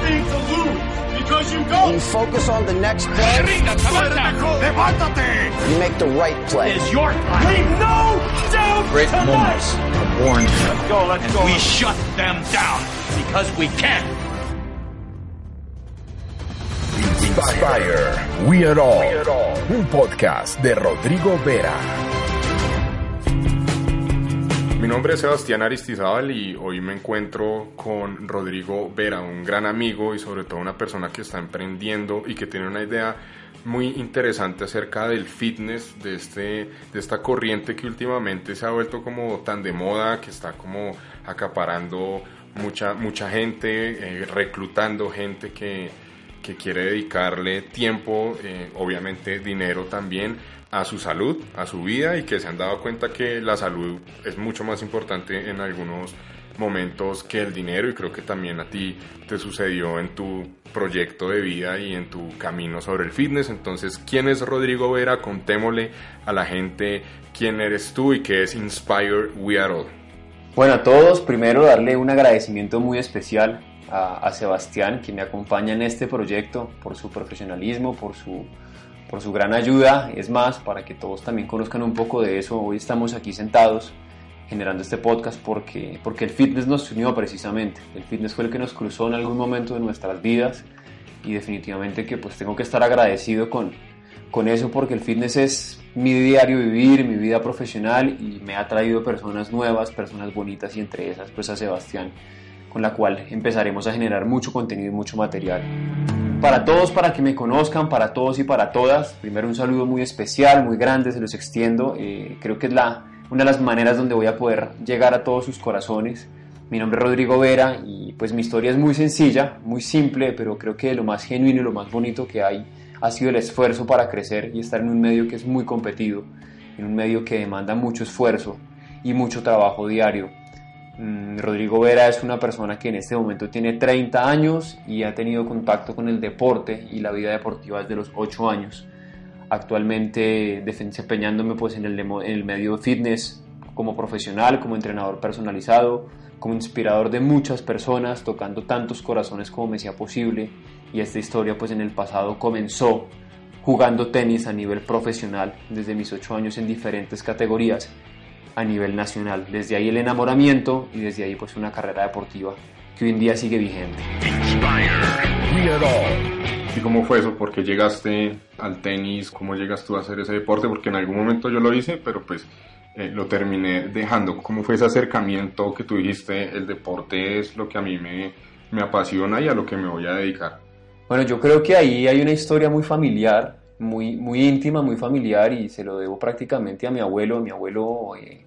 nothing to lose because you go. You focus on the next play. You make the right play. It's your time. Leave no doubt Great tonight. moments are born here. Let's go. Let's And go. we shut them down because we can. Inspire, We Are All, un podcast de Rodrigo Vera. Mi nombre es Sebastián Aristizábal y hoy me encuentro con Rodrigo Vera, un gran amigo y sobre todo una persona que está emprendiendo y que tiene una idea muy interesante acerca del fitness, de, este, de esta corriente que últimamente se ha vuelto como tan de moda, que está como acaparando mucha, mucha gente, eh, reclutando gente que, que quiere dedicarle tiempo, eh, obviamente dinero también, a su salud, a su vida y que se han dado cuenta que la salud es mucho más importante en algunos momentos que el dinero y creo que también a ti te sucedió en tu proyecto de vida y en tu camino sobre el fitness. Entonces, ¿quién es Rodrigo Vera? Contémosle a la gente quién eres tú y qué es Inspire We Are All. Bueno, a todos, primero darle un agradecimiento muy especial a, Sebastián, quien me acompaña en este proyecto, por su profesionalismo, por su, por su gran ayuda. Es más, para que todos también conozcan un poco de eso, hoy estamos aquí sentados generando este podcast porque, porque el fitness nos unió precisamente. El fitness fue el que nos cruzó en algún momento de nuestras vidas y definitivamente que pues tengo que estar agradecido con, con eso porque el fitness es mi diario vivir, mi vida profesional y me ha traído personas nuevas, personas bonitas y entre esas pues a Sebastián con la cual empezaremos a generar mucho contenido y mucho material. Para todos, para que me conozcan, para todos y para todas, primero un saludo muy especial, muy grande, se los extiendo. Eh, creo que es la, una de las maneras donde voy a poder llegar a todos sus corazones. Mi nombre es Rodrigo Vera y pues mi historia es muy sencilla, muy simple, pero creo que lo más genuino y lo más bonito que hay ha sido el esfuerzo para crecer y estar en un medio que es muy competido, en un medio que demanda mucho esfuerzo y mucho trabajo diario. Mm, Rodrigo Vera es una persona que en este momento tiene 30 años y ha tenido contacto con el deporte y la vida deportiva desde los 8 años. Actualmente desempeñándome pues en el, en el medio fitness como profesional, como entrenador personalizado, como inspirador de muchas personas, tocando tantos corazones como me sea posible. Y esta historia pues en el pasado comenzó jugando tenis a nivel profesional desde mis 8 años en diferentes categorías a nivel nacional. Desde ahí el enamoramiento y desde ahí pues una carrera deportiva que hoy en día sigue vigente. ¿Y cómo fue eso? ¿Por qué llegaste al tenis? ¿Cómo llegas tú a hacer ese deporte? Porque en algún momento yo lo hice, pero pues eh, lo terminé dejando. ¿Cómo fue ese acercamiento que tú dijiste? El deporte es lo que a mí me, me apasiona y a lo que me voy a dedicar. Bueno, yo creo que ahí hay una historia muy familiar, muy, muy íntima, muy familiar y se lo debo prácticamente a mi abuelo, mi abuelo eh,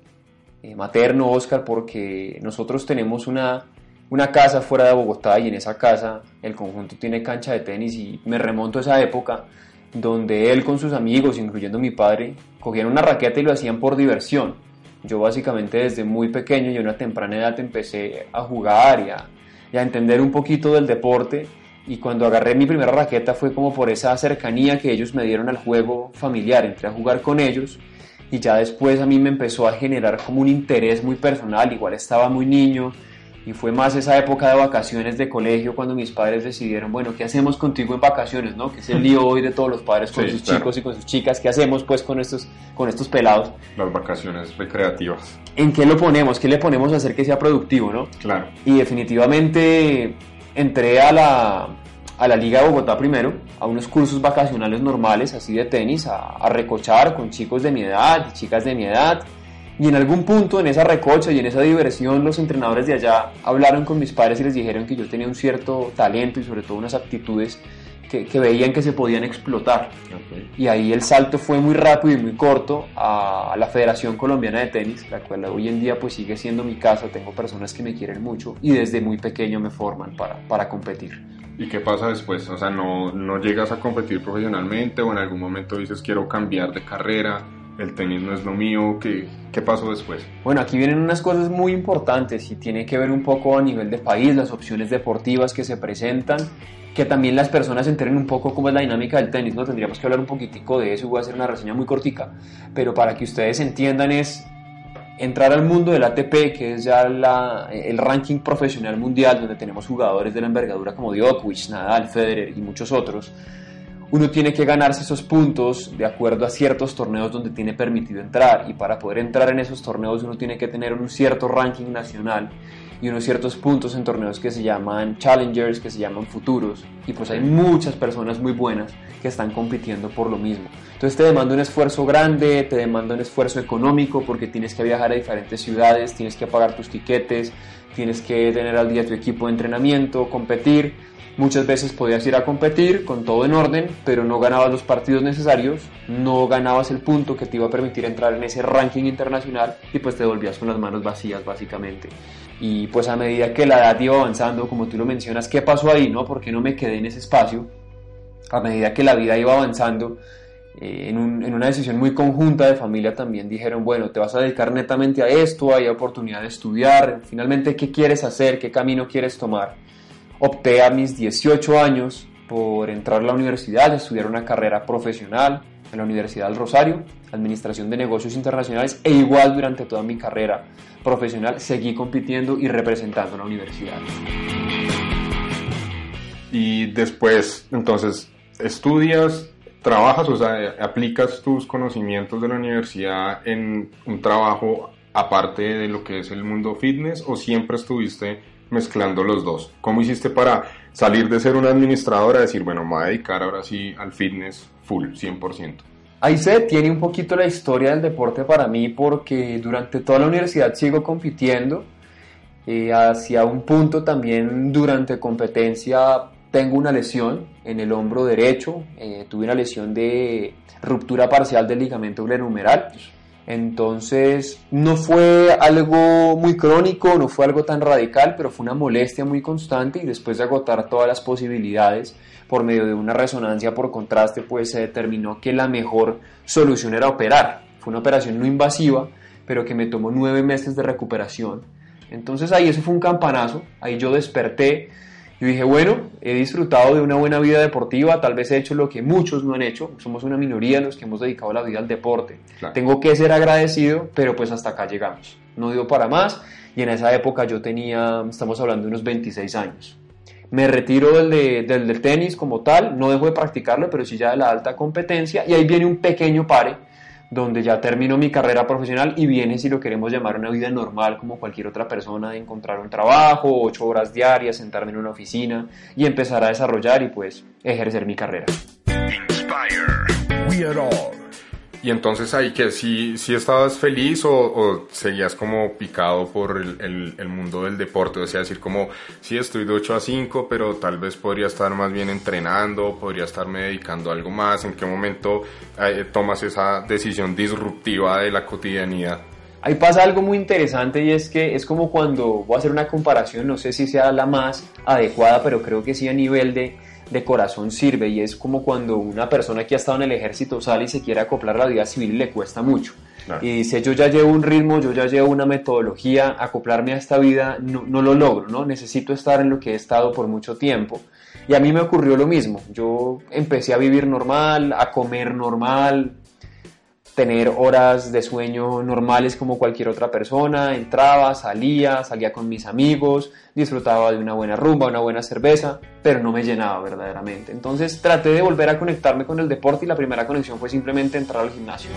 eh, materno, Oscar, porque nosotros tenemos una, una casa fuera de Bogotá y en esa casa el conjunto tiene cancha de tenis y me remonto a esa época donde él con sus amigos, incluyendo mi padre, cogían una raqueta y lo hacían por diversión. Yo básicamente desde muy pequeño y a una temprana edad empecé a jugar y a, y a entender un poquito del deporte y cuando agarré mi primera raqueta fue como por esa cercanía que ellos me dieron al juego familiar, entré a jugar con ellos y ya después a mí me empezó a generar como un interés muy personal, igual estaba muy niño y fue más esa época de vacaciones de colegio cuando mis padres decidieron, bueno, ¿qué hacemos contigo en vacaciones? ¿no? Que es el lío hoy de todos los padres con Sí, sus claro. chicos y con sus chicas, ¿qué hacemos pues con estos, con estos pelados? Las vacaciones recreativas. ¿En qué lo ponemos? ¿Qué le ponemos a hacer que sea productivo? ¿no? Claro. y definitivamente entré a la, a la Liga de Bogotá primero, a unos cursos vacacionales normales, así de tenis, a, a recochar con chicos de mi edad y chicas de mi edad. Y en algún punto en esa recocha y en esa diversión los entrenadores de allá hablaron con mis padres y les dijeron que yo tenía un cierto talento y sobre todo unas aptitudes que, que veían que se podían explotar. Y ahí el salto fue muy rápido y muy corto a la Federación Colombiana de Tenis, la cual hoy en día pues sigue siendo mi casa, tengo personas que me quieren mucho y desde muy pequeño me forman para, para competir. ¿Y qué pasa después? O sea, no, no llegas a competir profesionalmente o en algún momento dices quiero cambiar de carrera, el tenis no es lo mío, ¿qué, qué pasó después? Bueno, aquí vienen unas cosas muy importantes y tiene que ver un poco a nivel de país, las opciones deportivas que se presentan, que también las personas enteren un poco cómo es la dinámica del tenis, ¿no? Tendríamos que hablar un poquitico de eso y voy a hacer una reseña muy cortica, pero para que ustedes entiendan es entrar al mundo del ATP, que es ya la, el ranking profesional mundial, donde tenemos jugadores de la envergadura como Djokovic, Nadal, Federer y muchos otros, uno tiene que ganarse esos puntos de acuerdo a ciertos torneos donde tiene permitido entrar. Y para poder entrar en esos torneos uno tiene que tener un cierto ranking nacional y unos ciertos puntos en torneos que se llaman challengers, que se llaman futuros. Y pues hay muchas personas muy buenas que están compitiendo por lo mismo. Entonces te demanda un esfuerzo grande, te demanda un esfuerzo económico porque tienes que viajar a diferentes ciudades, tienes que pagar tus tiquetes, tienes que tener al día tu equipo de entrenamiento, competir Muchas veces podías ir a competir con todo en orden, pero no ganabas los partidos necesarios, no ganabas el punto que te iba a permitir entrar en ese ranking internacional y pues te volvías con las manos vacías básicamente. Y pues a medida que la edad iba avanzando, como tú lo mencionas, ¿qué pasó ahí? No? ¿Por qué no me quedé en ese espacio? A medida que la vida iba avanzando, eh, en, en, una decisión muy conjunta de familia también dijeron, bueno, te vas a dedicar netamente a esto, hay oportunidad de estudiar, finalmente, ¿qué quieres hacer? ¿Qué camino quieres tomar? Opté a mis 18 años por entrar a la universidad, estudiar una carrera profesional en la Universidad del Rosario, Administración de Negocios Internacionales, e igual durante toda mi carrera profesional seguí compitiendo y representando a la universidad. Y después, entonces, estudias, trabajas, o sea, aplicas tus conocimientos de la universidad en un trabajo aparte de lo que es el mundo fitness o siempre estuviste mezclando los dos? ¿Cómo hiciste para salir de ser una administradora a decir, bueno, me voy a dedicar ahora sí al fitness full, 100%? Ahí se tiene un poquito la historia del deporte para mí porque durante toda la universidad sigo compitiendo. Eh, hacia un punto también durante competencia tengo una lesión en el hombro derecho, eh, tuve una lesión de ruptura parcial del ligamento glenohumeral entonces, no fue algo muy crónico, no fue algo tan radical, pero fue una molestia muy constante y después de agotar todas las posibilidades por medio de una resonancia por contraste, pues se determinó que la mejor solución era operar. Fue una operación no invasiva, pero que me tomó nueve meses de recuperación. Entonces ahí eso fue un campanazo, ahí yo desperté y dije, bueno, he disfrutado de una buena vida deportiva, tal vez he hecho lo que muchos no han hecho, somos una minoría los que hemos dedicado la vida al deporte. Tengo que ser agradecido, pero pues hasta acá llegamos. No dio para más y en esa época yo tenía, estamos hablando de unos 26 años. Me retiro del, del, del tenis como tal, no dejo de practicarlo, pero sí ya de la alta competencia y ahí viene un pequeño pare donde ya termino mi carrera profesional y viene, si lo queremos llamar, una vida normal como cualquier otra persona, de encontrar un trabajo, ocho horas diarias, sentarme en una oficina y empezar a desarrollar y pues ejercer mi carrera. Y entonces ahí que si, si estabas feliz o, seguías como picado por el, el, mundo del deporte, o sea, decir como, sí estoy de 8 a 5, pero tal vez podría estar más bien entrenando, podría estarme dedicando a algo más, ¿en qué momento eh, tomas esa decisión disruptiva de la cotidianidad? Ahí pasa algo muy interesante y es que es como cuando voy a hacer una comparación, no sé si sea la más adecuada, pero creo que sí a nivel de de corazón sirve y es como cuando una persona que ha estado en el ejército sale y se quiere acoplar a la vida civil y le cuesta mucho. Y dice, yo ya llevo un ritmo, yo ya llevo una metodología, acoplarme a esta vida no, no lo logro, ¿no? Necesito estar en lo que he estado por mucho tiempo. Y a mí me ocurrió lo mismo. Yo empecé a vivir normal, a comer normal, tener horas de sueño normales como cualquier otra persona, entraba, salía, salía con mis amigos, disfrutaba de una buena rumba, una buena cerveza, pero no me llenaba verdaderamente. Entonces traté de volver a conectarme con el deporte y la primera conexión fue simplemente entrar al gimnasio.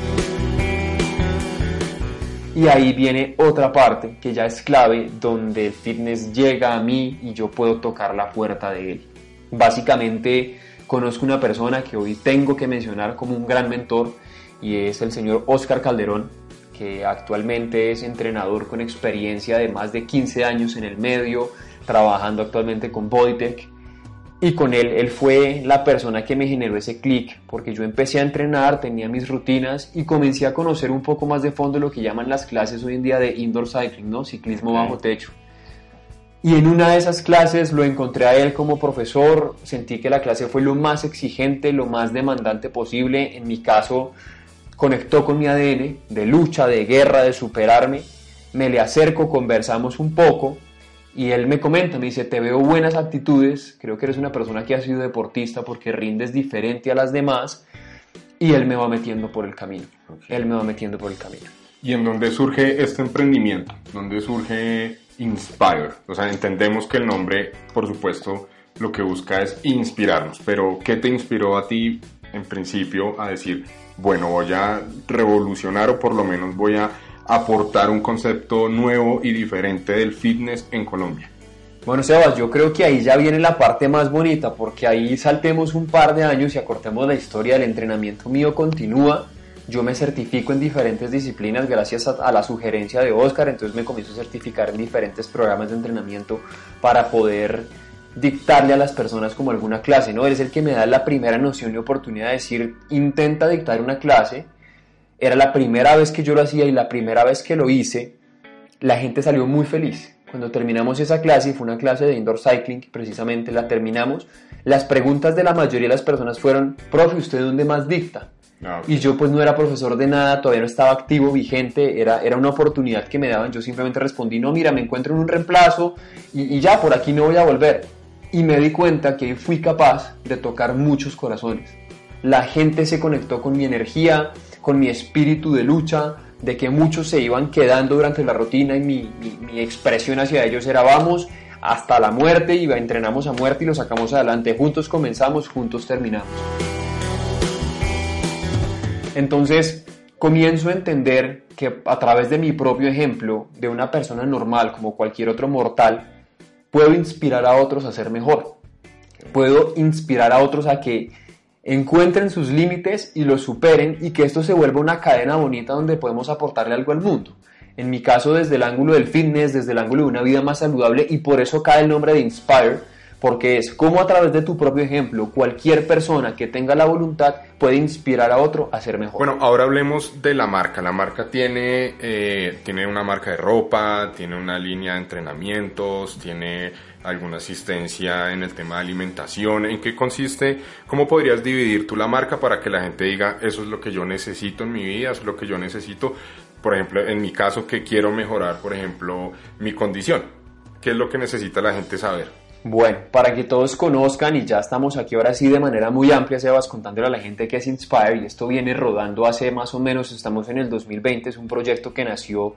Y ahí viene otra parte que ya es clave, donde el fitness llega a mí y yo puedo tocar la puerta de él. Básicamente conozco una persona que hoy tengo que mencionar como un gran mentor, y es el señor Oscar Calderón, que actualmente es entrenador con experiencia de más de 15 años en el medio, trabajando actualmente con Bodytech. Y con él, él fue la persona que me generó ese clic, porque yo empecé a entrenar, tenía mis rutinas y comencé a conocer un poco más de fondo lo que llaman las clases hoy en día de indoor cycling, ¿no? Ciclismo bajo techo. Y en una de esas clases lo encontré a él como profesor, sentí que la clase fue lo más exigente, lo más demandante posible. En mi caso, conectó con mi ADN de lucha, de guerra, de superarme. Me le acerco, conversamos un poco y él me comenta, me dice, te veo buenas actitudes, creo que eres una persona que ha sido deportista porque rindes diferente a las demás y él me va metiendo por el camino, él me va metiendo por el camino. ¿Y en dónde surge este emprendimiento? ¿Dónde surge Inspire? O sea, entendemos que el nombre, por supuesto, lo que busca es inspirarnos, pero ¿qué te inspiró a ti en principio a decir, bueno, voy a revolucionar o por lo menos voy a aportar un concepto nuevo y diferente del fitness en Colombia? Bueno, Sebas, yo creo que ahí ya viene la parte más bonita, porque ahí saltemos un par de años y acortemos la historia del entrenamiento mío continúa. Yo me certifico en diferentes disciplinas gracias a, la sugerencia de Oscar, entonces me comienzo a certificar en diferentes programas de entrenamiento para poder dictarle a las personas como alguna clase, ¿no? Él es el que me da la primera noción y oportunidad de decir, intenta dictar una clase. Era la primera vez que yo lo hacía y la primera vez que lo hice, la gente salió muy feliz. Cuando terminamos esa clase, fue una clase de indoor cycling, precisamente la terminamos, las preguntas de la mayoría de las personas fueron, profe, ¿usted dónde más dicta? Ah, okay. Y yo pues no era profesor de nada, todavía no estaba activo, vigente, era, era una oportunidad que me daban, yo simplemente respondí, no, mira, me encuentro en un reemplazo y, y ya, por aquí no voy a volver. Y me di cuenta que fui capaz de tocar muchos corazones. La gente se conectó con mi energía, con mi espíritu de lucha, de que muchos se iban quedando durante la rutina y mi, mi, expresión hacia ellos era vamos hasta la muerte y entrenamos a muerte y lo sacamos adelante. Juntos comenzamos, juntos terminamos. Entonces comienzo a entender que a través de mi propio ejemplo, de una persona normal como cualquier otro mortal, puedo inspirar a otros a ser mejor. Puedo inspirar a otros a que encuentren sus límites y los superen y que esto se vuelva una cadena bonita donde podemos aportarle algo al mundo. En mi caso desde el ángulo del fitness, desde el ángulo de una vida más saludable y por eso cae el nombre de Inspire, porque es como a través de tu propio ejemplo cualquier persona que tenga la voluntad puede inspirar a otro a ser mejor. Bueno, ahora hablemos de la marca. La marca tiene, eh, tiene una marca de ropa, tiene una línea de entrenamientos, tiene alguna asistencia en el tema de alimentación. ¿En qué consiste? ¿Cómo podrías dividir tú la marca para que la gente diga eso es lo que yo necesito en mi vida, eso es lo que yo necesito? Por ejemplo, en mi caso que quiero mejorar, por ejemplo, mi condición. ¿Qué es lo que necesita la gente saber? Bueno, para que todos conozcan y ya estamos aquí ahora sí de manera muy amplia, Sebas, contándole a la gente que es Inspire y esto viene rodando hace más o menos, estamos en el 2020, es un proyecto que nació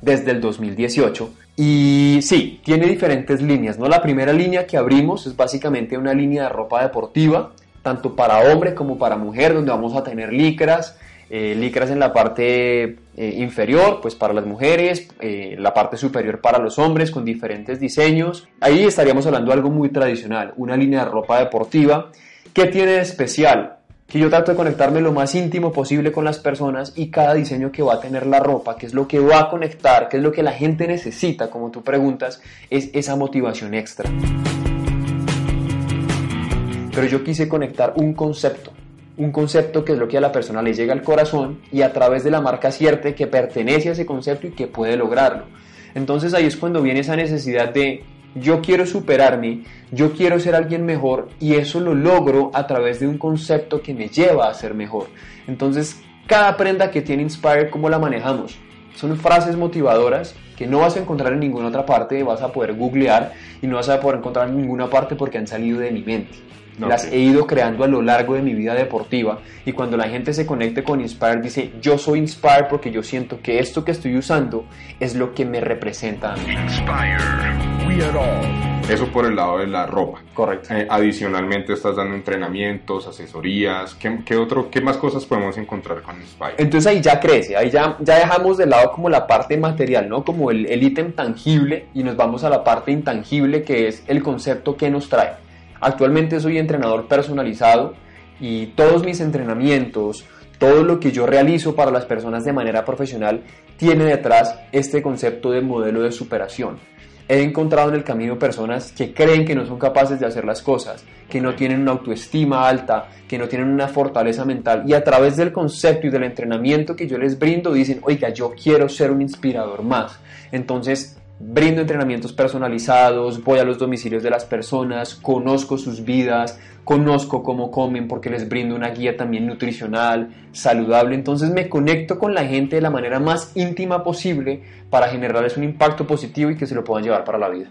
desde el 2018 y sí, tiene diferentes líneas, ¿no? La primera línea que abrimos es básicamente una línea de ropa deportiva, tanto para hombre como para mujer, donde vamos a tener licras, eh, licras en la parte eh, inferior, pues para las mujeres, eh, la parte superior para los hombres con diferentes diseños. Ahí estaríamos hablando de algo muy tradicional, una línea de ropa deportiva. ¿Qué tiene de especial? Que yo trato de conectarme lo más íntimo posible con las personas y cada diseño que va a tener la ropa, que es lo que va a conectar, que es lo que la gente necesita, como tú preguntas, es esa motivación extra. Pero yo quise conectar un concepto un concepto que es lo que a la persona le llega al corazón y a través de la marca cierte que pertenece a ese concepto y que puede lograrlo. Entonces ahí es cuando viene esa necesidad de yo quiero superarme, yo quiero ser alguien mejor y eso lo logro a través de un concepto que me lleva a ser mejor. Entonces cada prenda que tiene Inspire, ¿cómo la manejamos? Son frases motivadoras que no vas a encontrar en ninguna otra parte, vas a poder googlear y no vas a poder encontrar en ninguna parte porque han salido de mi mente. Okay. Las he ido creando a lo largo de mi vida deportiva y cuando la gente se conecte con Inspire dice yo soy Inspire porque yo siento que esto que estoy usando es lo que me representa a mí. Inspire. We are all. Eso por el lado de la ropa. Correcto. Eh, adicionalmente estás dando entrenamientos, asesorías. ¿Qué, ¿Qué, otro, ¿Qué más cosas podemos encontrar con Inspire? Entonces ahí ya crece, ahí ya, ya dejamos de lado como la parte material, ¿no? Como el, el ítem tangible y nos vamos a la parte intangible que es el concepto que nos trae. Actualmente soy entrenador personalizado y todos mis entrenamientos, todo lo que yo realizo para las personas de manera profesional tiene detrás este concepto de modelo de superación. He encontrado en el camino personas que creen que no son capaces de hacer las cosas, que no tienen una autoestima alta, que no tienen una fortaleza mental y a través del concepto y del entrenamiento que yo les brindo dicen, oiga, yo quiero ser un inspirador más. Entonces brindo entrenamientos personalizados, voy a los domicilios de las personas, conozco sus vidas, conozco cómo comen porque les brindo una guía también nutricional, saludable, entonces me conecto con la gente de la manera más íntima posible para generarles un impacto positivo y que se lo puedan llevar para la vida.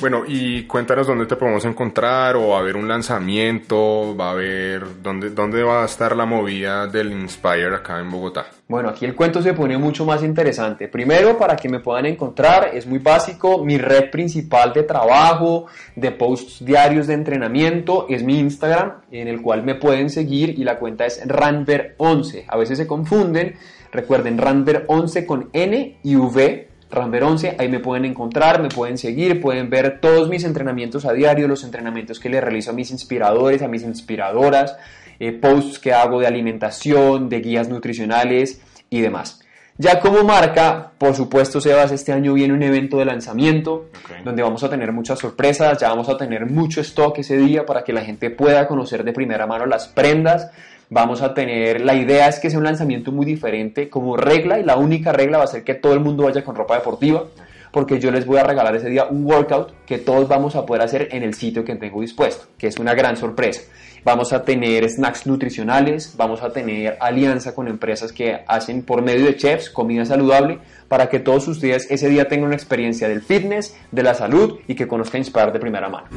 Bueno, y cuéntanos dónde te podemos encontrar o va a haber un lanzamiento, va a haber dónde, dónde va a estar la movida del Inspire acá en Bogotá. Bueno, aquí el cuento se pone mucho más interesante. Primero, para que me puedan encontrar, es muy básico, mi red principal de trabajo, de posts diarios de entrenamiento, es mi Instagram, en el cual me pueden seguir y la cuenta es Ranver11. A veces se confunden, recuerden Ranver11 con N y V, Ranver 11, ahí me pueden encontrar, me pueden seguir, pueden ver todos mis entrenamientos a diario, los entrenamientos que le realizo a mis inspiradores, a mis inspiradoras, eh, posts que hago de alimentación, de guías nutricionales y demás. Ya como marca, por supuesto, Sebas, este año viene un evento de lanzamiento donde vamos a tener muchas sorpresas, ya vamos a tener mucho stock ese día para que la gente pueda conocer de primera mano las prendas. Vamos a tener, la idea es que sea un lanzamiento muy diferente como regla y la única regla va a ser que todo el mundo vaya con ropa deportiva porque yo les voy a regalar ese día un workout que todos vamos a poder hacer en el sitio que tengo dispuesto, que es una gran sorpresa. Vamos a tener snacks nutricionales, vamos a tener alianza con empresas que hacen por medio de chefs comida saludable para que todos ustedes ese día tengan una experiencia del fitness, de la salud y que conozcan Inspire de primera mano.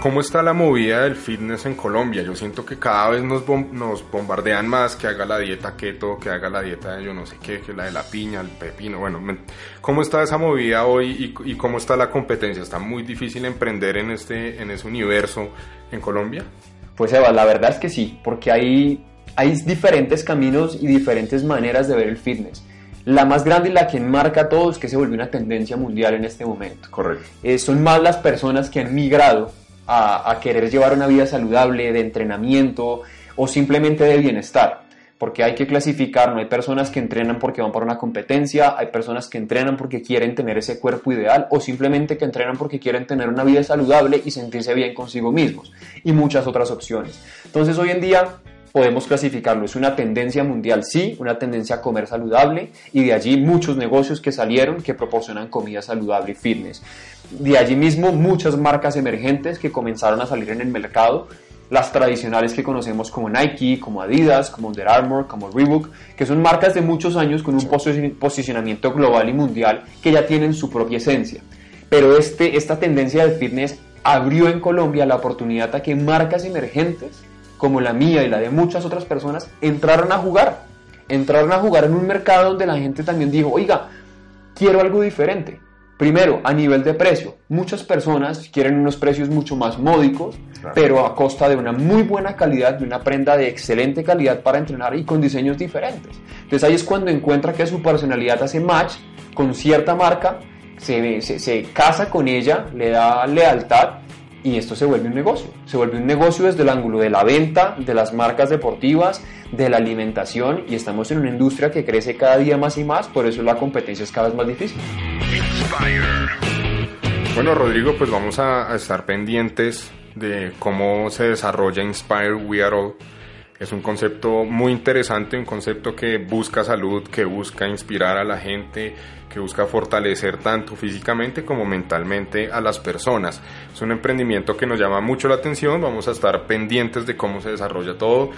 ¿Cómo está la movida del fitness en Colombia? Yo siento que cada vez nos, bom- nos bombardean más que haga la dieta keto, que haga la dieta de yo no sé qué, que la de la piña, el pepino. Bueno, ¿cómo está esa movida hoy y, y cómo está la competencia? ¿Está muy difícil emprender en, este, en ese universo en Colombia? Pues Eva, la verdad es que sí, porque hay, hay diferentes caminos y diferentes maneras de ver el fitness. La más grande y la que marca a todos es que se volvió una tendencia mundial en este momento. Correcto. Eh, son más las personas que han migrado a, querer llevar una vida saludable, de entrenamiento o simplemente de bienestar. Porque hay que clasificar, no hay personas que entrenan porque van para una competencia, hay personas que entrenan porque quieren tener ese cuerpo ideal o simplemente que entrenan porque quieren tener una vida saludable y sentirse bien consigo mismos y muchas otras opciones. Entonces hoy en día podemos clasificarlo. Es una tendencia mundial, sí, una tendencia a comer saludable y de allí muchos negocios que salieron que proporcionan comida saludable y fitness. De allí mismo muchas marcas emergentes que comenzaron a salir en el mercado. Las tradicionales que conocemos como Nike, como Adidas, como Under Armour, como Reebok, que son marcas de muchos años con un posi- posicionamiento global y mundial que ya tienen su propia esencia. Pero este, esta tendencia del fitness abrió en Colombia la oportunidad a que marcas emergentes como la mía y la de muchas otras personas entraron a jugar. Entraron a jugar en un mercado donde la gente también dijo, oiga, quiero algo diferente. Primero, a nivel de precio. Muchas personas quieren unos precios mucho más módicos, Claro. pero a costa de una muy buena calidad, de una prenda de excelente calidad para entrenar y con diseños diferentes. Entonces ahí es cuando encuentra que su personalidad hace match con cierta marca, se, se, se casa con ella, le da lealtad y esto se vuelve un negocio. Se vuelve un negocio desde el ángulo de la venta, de las marcas deportivas, de la alimentación y estamos en una industria que crece cada día más y más, por eso la competencia es cada vez más difícil. Bueno, Rodrigo, pues vamos a, estar pendientes de cómo se desarrolla Inspire We Are All. Es un concepto muy interesante, un concepto que busca salud, que busca inspirar a la gente, que busca fortalecer tanto físicamente como mentalmente a las personas. Es un emprendimiento que nos llama mucho la atención, vamos a estar pendientes de cómo se desarrolla todo.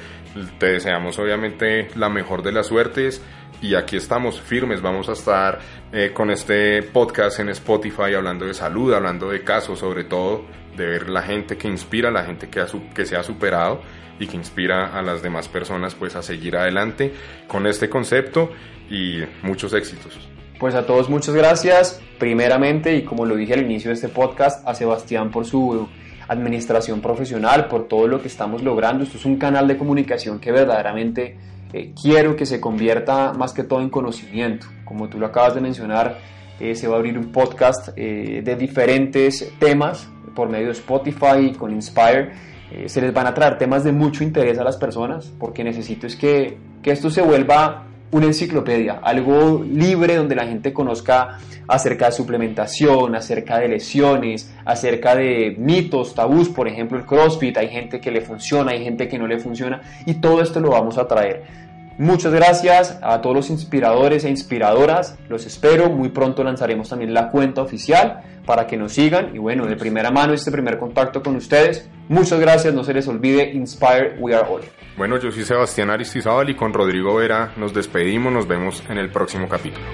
Te deseamos obviamente la mejor de las suertes y aquí estamos firmes, vamos a estar eh, con este podcast en Spotify hablando de salud, hablando de casos sobre todo, de ver la gente que inspira, la gente que, que se ha superado y que inspira a las demás personas pues a seguir adelante con este concepto y muchos éxitos. Pues a todos muchas gracias. Primeramente, y como lo dije al inicio de este podcast, a Sebastián por su administración profesional, por todo lo que estamos logrando. Esto es un canal de comunicación que verdaderamente eh, quiero que se convierta más que todo en conocimiento. Como tú lo acabas de mencionar, eh, se va a abrir un podcast eh, de diferentes temas por medio de Spotify con Inspire. Eh, se les van a traer temas de mucho interés a las personas porque necesito es que, que esto se vuelva una enciclopedia, algo libre donde la gente conozca acerca de suplementación, acerca de lesiones, acerca de mitos, tabús, por ejemplo el CrossFit, hay gente que le funciona, hay gente que no le funciona y todo esto lo vamos a traer. Muchas gracias a todos los inspiradores e inspiradoras, los espero, muy pronto lanzaremos también la cuenta oficial para que nos sigan y bueno, de primera mano este primer contacto con ustedes. Muchas gracias, no se les olvide, Inspire We Are All. Bueno, yo soy Sebastián Aristizábal y con Rodrigo Vera nos despedimos, nos vemos en el próximo capítulo.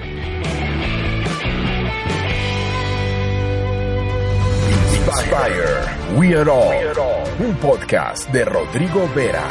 Inspire. We are all. Un podcast de Rodrigo Vera.